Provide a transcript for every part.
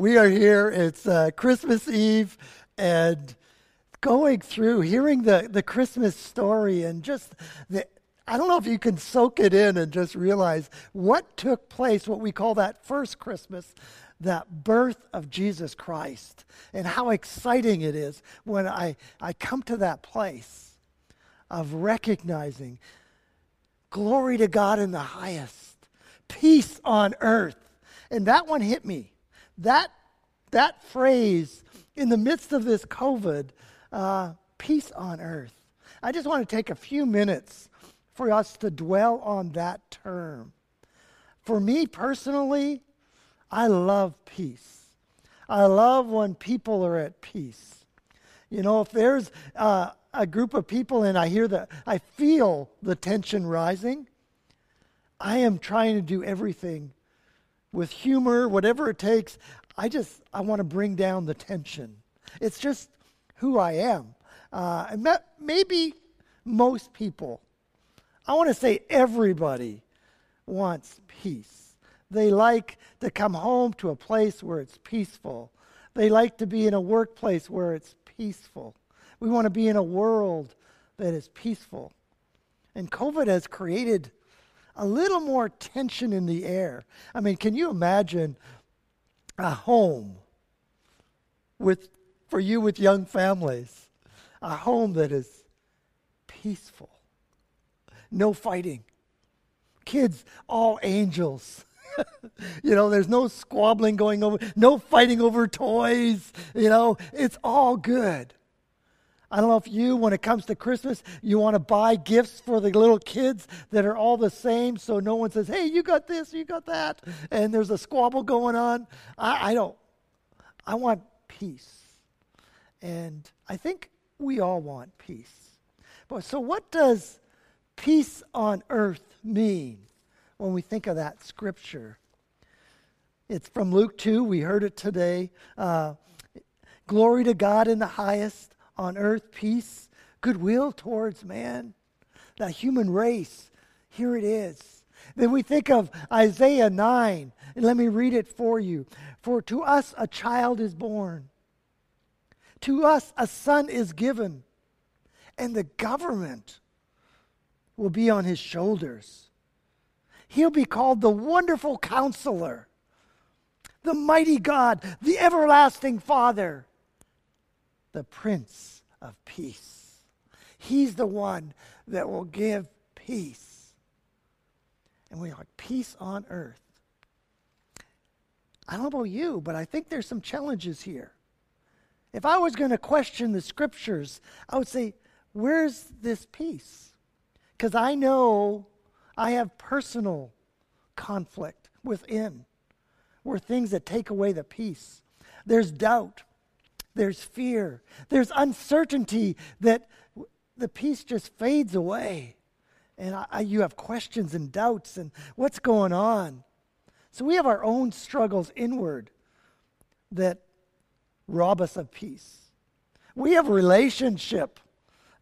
we are here. It's uh, Christmas Eve, and going through, hearing the, the Christmas story, and just the, I don't know if you can soak it in and just realize what took place, what we call that first Christmas, that birth of Jesus Christ, and how exciting it is when I, I come to that place of recognizing glory to God in the highest, peace on earth. And that one hit me. That, that phrase in the midst of this COVID, uh, peace on earth. I just want to take a few minutes for us to dwell on that term. For me personally, I love peace. I love when people are at peace. You know, if there's uh, a group of people and I hear that, I feel the tension rising, I am trying to do everything with humor, whatever it takes. I just, I want to bring down the tension. It's just who I am. Uh, and maybe most people, I want to say everybody wants peace. They like to come home to a place where it's peaceful. They like to be in a workplace where it's peaceful. We want to be in a world that is peaceful. And COVID has created a little more tension in the air. I mean, can you imagine a home with for you with young families, a home that is peaceful, no fighting, kids all angels. you know, there's no squabbling going over, no fighting over toys. You know, it's all good. I don't know if you, when it comes to Christmas, you want to buy gifts for the little kids that are all the same so no one says, hey, you got this, you got that, and there's a squabble going on. I, I don't. I want peace. And I think we all want peace. But so, what does peace on earth mean when we think of that scripture? It's from Luke 2. We heard it today. Uh, Glory to God in the highest on earth peace, goodwill towards man, the human race. Here it is. Then we think of Isaiah 9, and let me read it for you. For to us a child is born, to us a son is given, and the government will be on his shoulders. He'll be called the Wonderful Counselor, the Mighty God, the Everlasting Father the Prince of Peace. He's the one that will give peace. And we are peace on earth. I don't know about you, but I think there's some challenges here. If I was going to question the scriptures, I would say, where's this peace? Because I know I have personal conflict within, where things that take away the peace. There's doubt there's fear, there's uncertainty that the peace just fades away. And I, you have questions and doubts and what's going on. So we have our own struggles inward that rob us of peace. We have relationship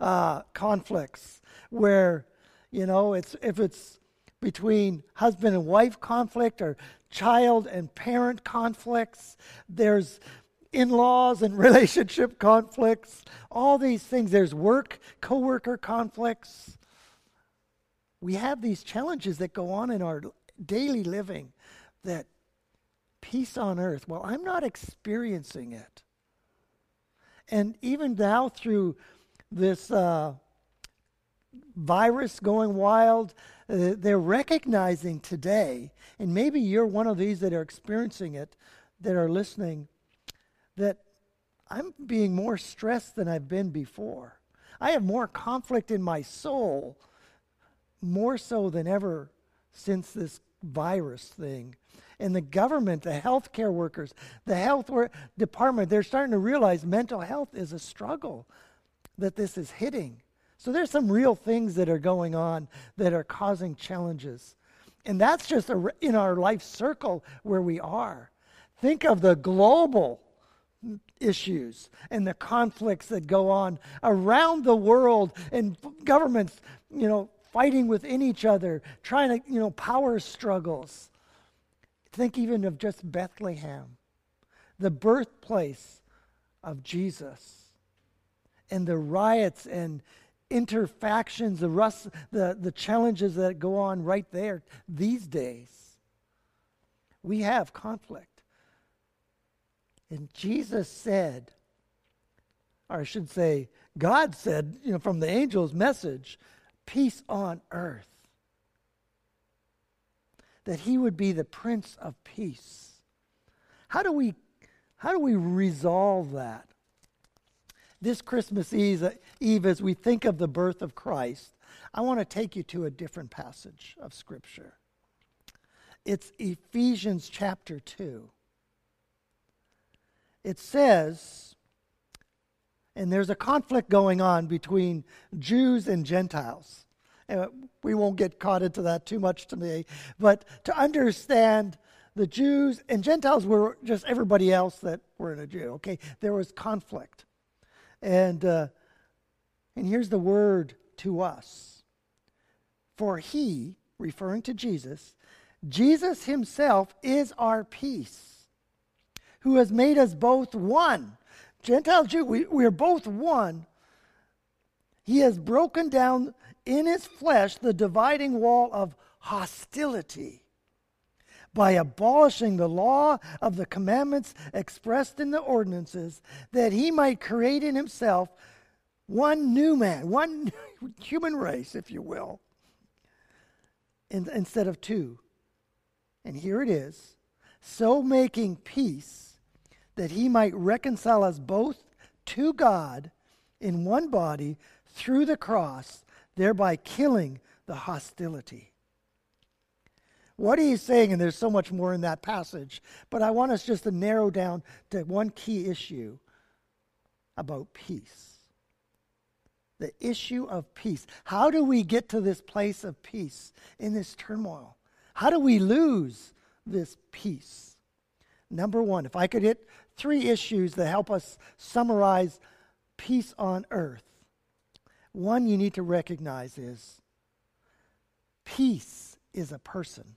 uh, conflicts where, you know, it's if it's between husband and wife conflict or child and parent conflicts, there's in laws and relationship conflicts, all these things. There's work, coworker conflicts. We have these challenges that go on in our daily living that peace on earth, well, I'm not experiencing it. And even now, through this uh, virus going wild, uh, they're recognizing today, and maybe you're one of these that are experiencing it, that are listening that I'm being more stressed than I've been before. I have more conflict in my soul, more so than ever since this virus thing. And the government, the healthcare workers, the health department, they're starting to realize mental health is a struggle that this is hitting. So there's some real things that are going on that are causing challenges. And that's just a, in our life circle where we are. Think of the global issues and the conflicts that go on around the world and governments, you know, fighting within each other, trying to, you know, power struggles. Think even of just Bethlehem. the birthplace of Jesus and the riots and interfactions, the, rust, the, the challenges that go on right there these days. We have conflict. And Jesus said, or I should say, God said, you know, from the angel's message, peace on earth. That he would be the Prince of Peace. How do we how do we resolve that? This Christmas Eve, Eve, as we think of the birth of Christ, I want to take you to a different passage of Scripture. It's Ephesians chapter 2. It says, and there's a conflict going on between Jews and Gentiles. And we won't get caught into that too much today, but to understand the Jews and Gentiles were just everybody else that were in a Jew. Okay, there was conflict, and uh, and here's the word to us: for He, referring to Jesus, Jesus Himself is our peace, who has made us both one. Gentile Jew, we, we are both one. He has broken down in his flesh the dividing wall of hostility by abolishing the law of the commandments expressed in the ordinances, that he might create in himself one new man, one human race, if you will, in, instead of two. And here it is so making peace that he might reconcile us both to God in one body through the cross, thereby killing the hostility. What are he's saying, and there's so much more in that passage, but I want us just to narrow down to one key issue about peace. The issue of peace. How do we get to this place of peace in this turmoil? How do we lose this peace? Number one, if I could hit three issues that help us summarize peace on earth. One you need to recognize is peace is a person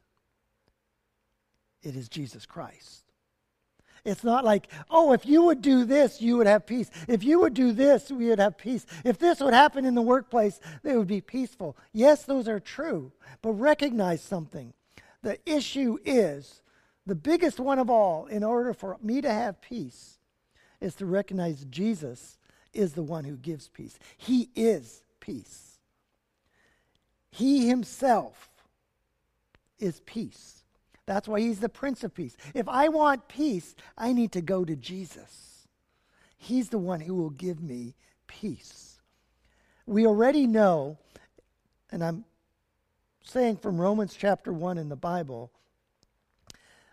it is Jesus Christ. It's not like, oh, if you would do this, you would have peace. If you would do this, we would have peace. If this would happen in the workplace, they would be peaceful. Yes, those are true, but recognize something. The issue is the biggest one of all, in order for me to have peace, is to recognize Jesus is the one who gives peace. He is peace. He himself is peace. That's why he's the Prince of Peace. If I want peace, I need to go to Jesus. He's the one who will give me peace. We already know, and I'm saying from Romans chapter 1 in the Bible,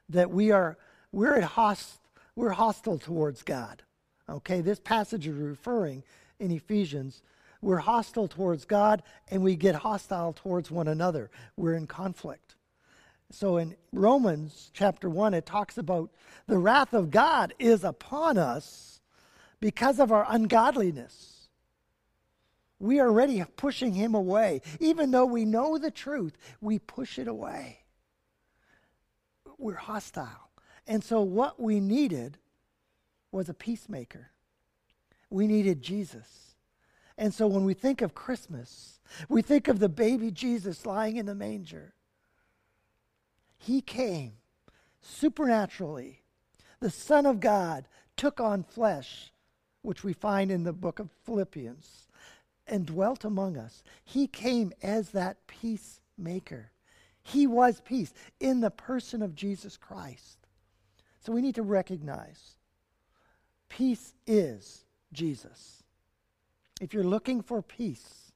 that we are we're at host, we're hostile towards God. Okay, this passage is referring in Ephesians. We're hostile towards God and we get hostile towards one another. We're in conflict. So in Romans chapter 1, it talks about the wrath of God is upon us because of our ungodliness. We are already pushing him away. Even though we know the truth, we push it away. We're hostile. And so what we needed was a peacemaker. We needed Jesus. And so when we think of Christmas, we think of the baby Jesus lying in the manger. He came supernaturally. The Son of God took on flesh, which we find in the book of Philippians, and dwelt among us. He came as that peacemaker. He was peace in the person of Jesus Christ. So we need to recognize peace is Jesus. If you're looking for peace,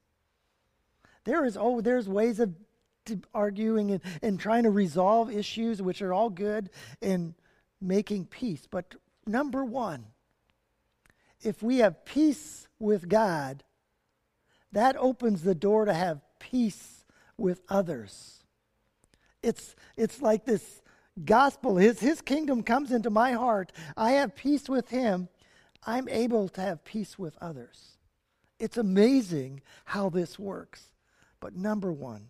there is oh, there's ways of arguing and, and trying to resolve issues, which are all good, in making peace. But number one, if we have peace with God, that opens the door to have peace with others. It's, it's like this gospel. His, his kingdom comes into my heart. I have peace with him. I'm able to have peace with others. It's amazing how this works. But number one,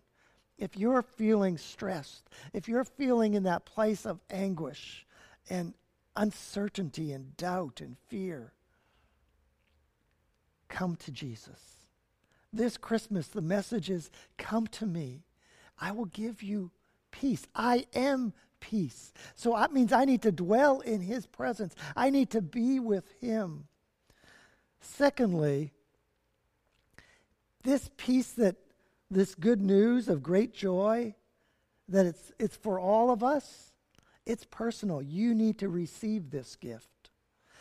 if you're feeling stressed, if you're feeling in that place of anguish and uncertainty and doubt and fear, come to Jesus. This Christmas, the message is come to me. I will give you peace. I am peace. So that means I need to dwell in his presence, I need to be with him. Secondly, this peace that this good news of great joy that it's it's for all of us it's personal you need to receive this gift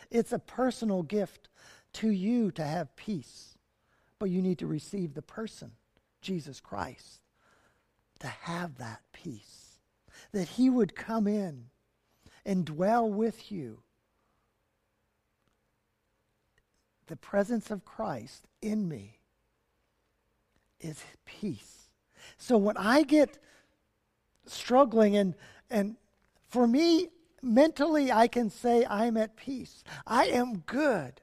it's a personal gift to you to have peace but you need to receive the person Jesus Christ to have that peace that he would come in and dwell with you the presence of Christ in me is peace. So when I get struggling and and for me mentally I can say I'm at peace. I am good.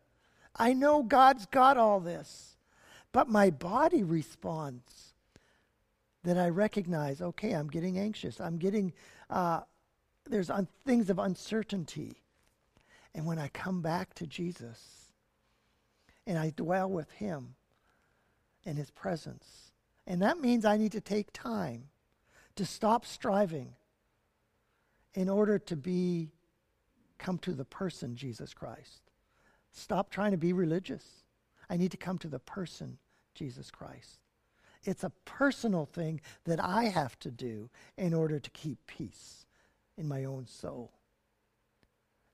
I know God's got all this. But my body responds that I recognize, okay, I'm getting anxious. I'm getting, uh, there's un- things of uncertainty. And when I come back to Jesus and I dwell with Him, in his presence. And that means I need to take time to stop striving in order to be come to the person Jesus Christ. Stop trying to be religious. I need to come to the person Jesus Christ. It's a personal thing that I have to do in order to keep peace in my own soul.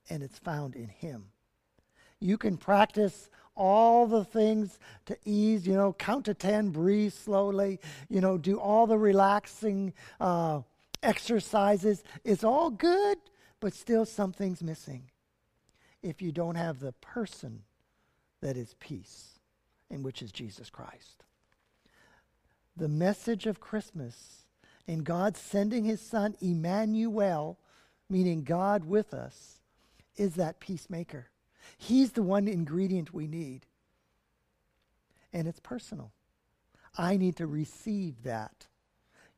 And it's found in Him. You can practice all the things to ease, you know, count to 10, breathe slowly, you know, do all the relaxing uh, exercises. It's all good, but still something's missing if you don't have the person that is peace, and which is Jesus Christ. The message of Christmas in God sending his son Emmanuel, meaning God with us, is that peacemaker. He's the one ingredient we need. And it's personal. I need to receive that.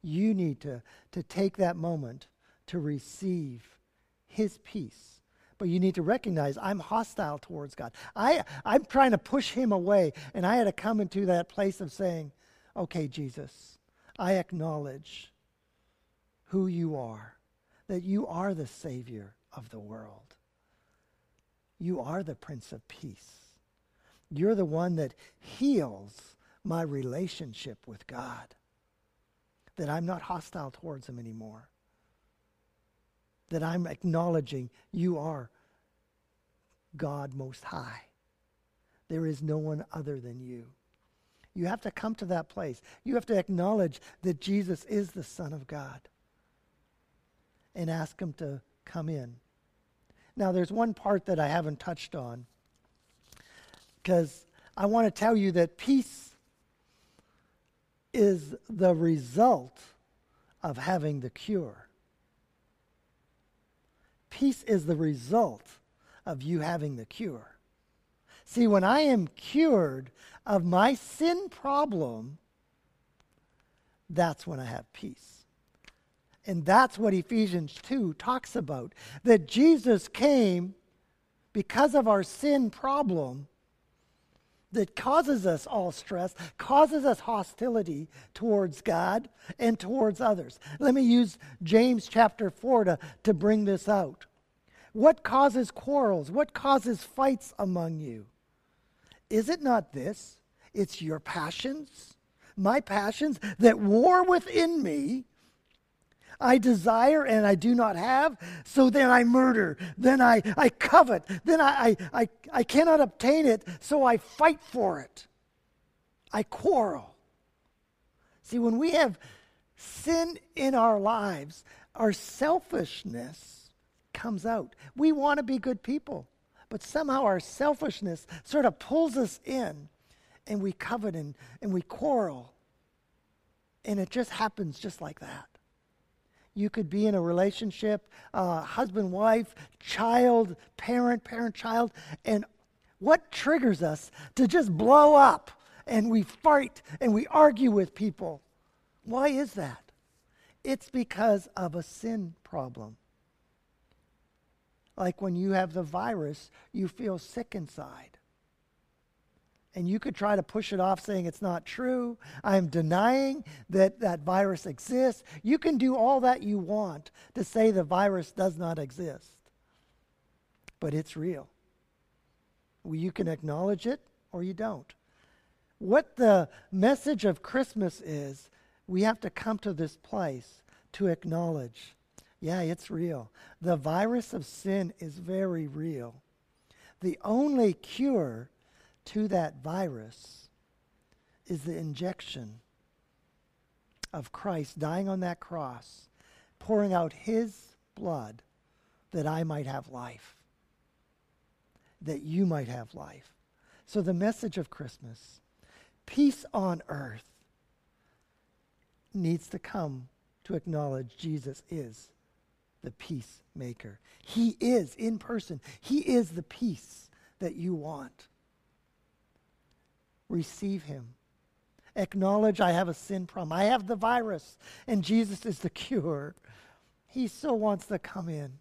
You need to, to take that moment to receive His peace. But you need to recognize I'm hostile towards God. I, I'm trying to push Him away. And I had to come into that place of saying, okay, Jesus, I acknowledge who you are, that you are the Savior of the world. You are the Prince of Peace. You're the one that heals my relationship with God. That I'm not hostile towards Him anymore. That I'm acknowledging you are God Most High. There is no one other than you. You have to come to that place. You have to acknowledge that Jesus is the Son of God and ask Him to come in now, there's one part that I haven't touched on because I want to tell you that peace is the result of having the cure. Peace is the result of you having the cure. See, when I am cured of my sin problem, that's when I have peace. And that's what Ephesians 2 talks about. That Jesus came because of our sin problem that causes us all stress, causes us hostility towards God and towards others. Let me use James chapter 4 to, to bring this out. What causes quarrels? What causes fights among you? Is it not this? It's your passions, my passions that war within me I desire and I do not have, so then I murder. Then I, I covet. Then I, I, I, I cannot obtain it, so I fight for it. I quarrel. See, when we have sin in our lives, our selfishness comes out. We want to be good people, but somehow our selfishness sort of pulls us in, and we covet and, and we quarrel. And it just happens just like that. You could be in a relationship, uh, husband, wife, child, parent, parent, child. And what triggers us to just blow up and we fight and we argue with people? Why is that? It's because of a sin problem. like when you have the virus, you feel sick inside. And you could try to push it off saying it's not true. I'm denying that that virus exists. You can do all that you want to say the virus does not exist. But it's real. Well, you can acknowledge it or you don't. What the message of Christmas is, we have to come to this place to acknowledge yeah, it's real. The virus of sin is very real. The only cure to that virus is the injection of Christ dying on that cross, pouring out his blood that I might have life, that you might have life. So, the message of Christmas peace on earth needs to come to acknowledge Jesus is the peacemaker. He is in person, He is the peace that you want. Receive Him. Acknowledge I have a sin problem. I have the virus, and Jesus is the cure. He so wants to come in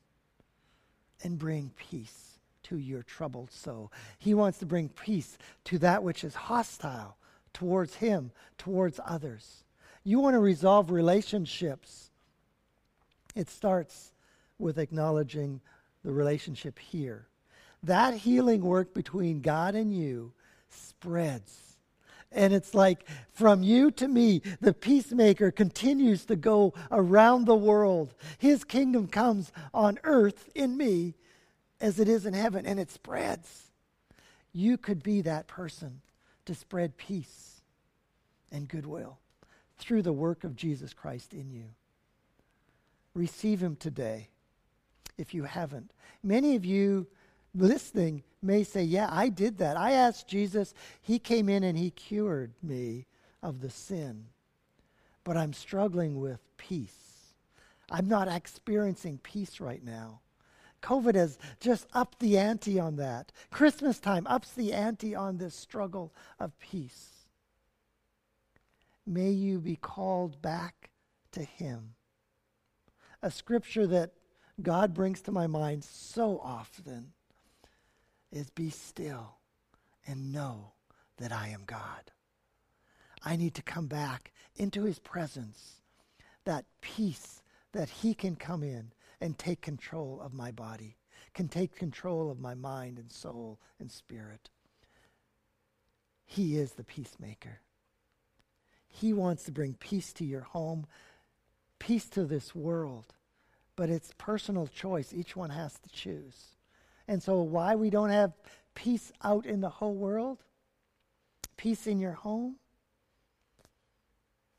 and bring peace to your troubled soul. He wants to bring peace to that which is hostile towards Him, towards others. You want to resolve relationships it starts with acknowledging the relationship here. That healing work between God and you spreads. And it's like from you to me, the peacemaker continues to go around the world. His kingdom comes on earth in me as it is in heaven, and it spreads. You could be that person to spread peace and goodwill through the work of Jesus Christ in you receive him today if you haven't. Many of you listening may say, Yeah, I did that. I asked Jesus, He came in and He cured me of the sin. But I'm struggling with peace. I'm not experiencing peace right now. COVID has just upped the ante on that. Christmas time ups the ante on this struggle of peace. May you be called back to Him a scripture that God brings to my mind so often is be still and know that I am God. I need to come back into his presence, that peace that he can come in and take control of my body, can take control of my mind and soul and spirit. He is the peacemaker. He wants to bring peace to your home, peace to this world. But it's personal choice. Each one has to choose. And so, why we don't have peace out in the whole world? Peace in your home?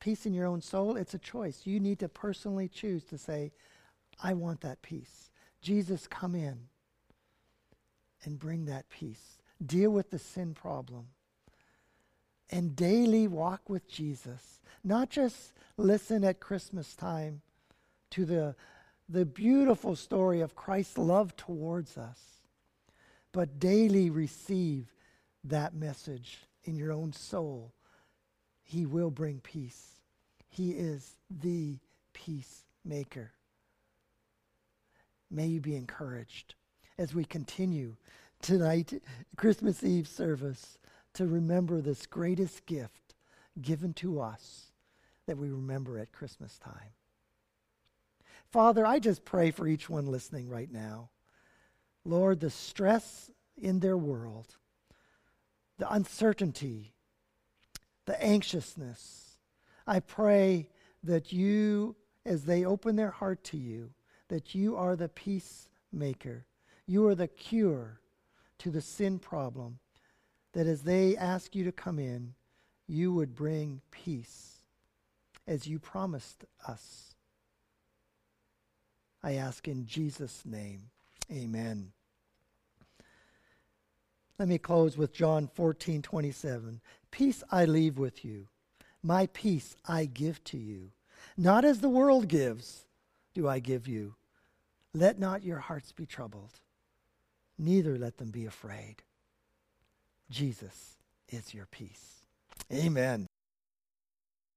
Peace in your own soul? It's a choice. You need to personally choose to say, I want that peace. Jesus, come in and bring that peace. Deal with the sin problem. And daily walk with Jesus. Not just listen at Christmas time to the, the beautiful story of Christ's love towards us, but daily receive that message in your own soul. He will bring peace. He is the peacemaker. May you be encouraged as we continue tonight, Christmas Eve service, to remember this greatest gift given to us that we remember at Christmas time. Father, I just pray for each one listening right now. Lord, the stress in their world, the uncertainty, the anxiousness, I pray that you, as they open their heart to you, that you are the peacemaker. You are the cure to the sin problem. That as they ask you to come in, you would bring peace as you promised us. I ask in Jesus' name. Amen. Let me close with John 14, 27. Peace I leave with you. My peace I give to you. Not as the world gives, do I give you. Let not your hearts be troubled, neither let them be afraid. Jesus is your peace. Amen.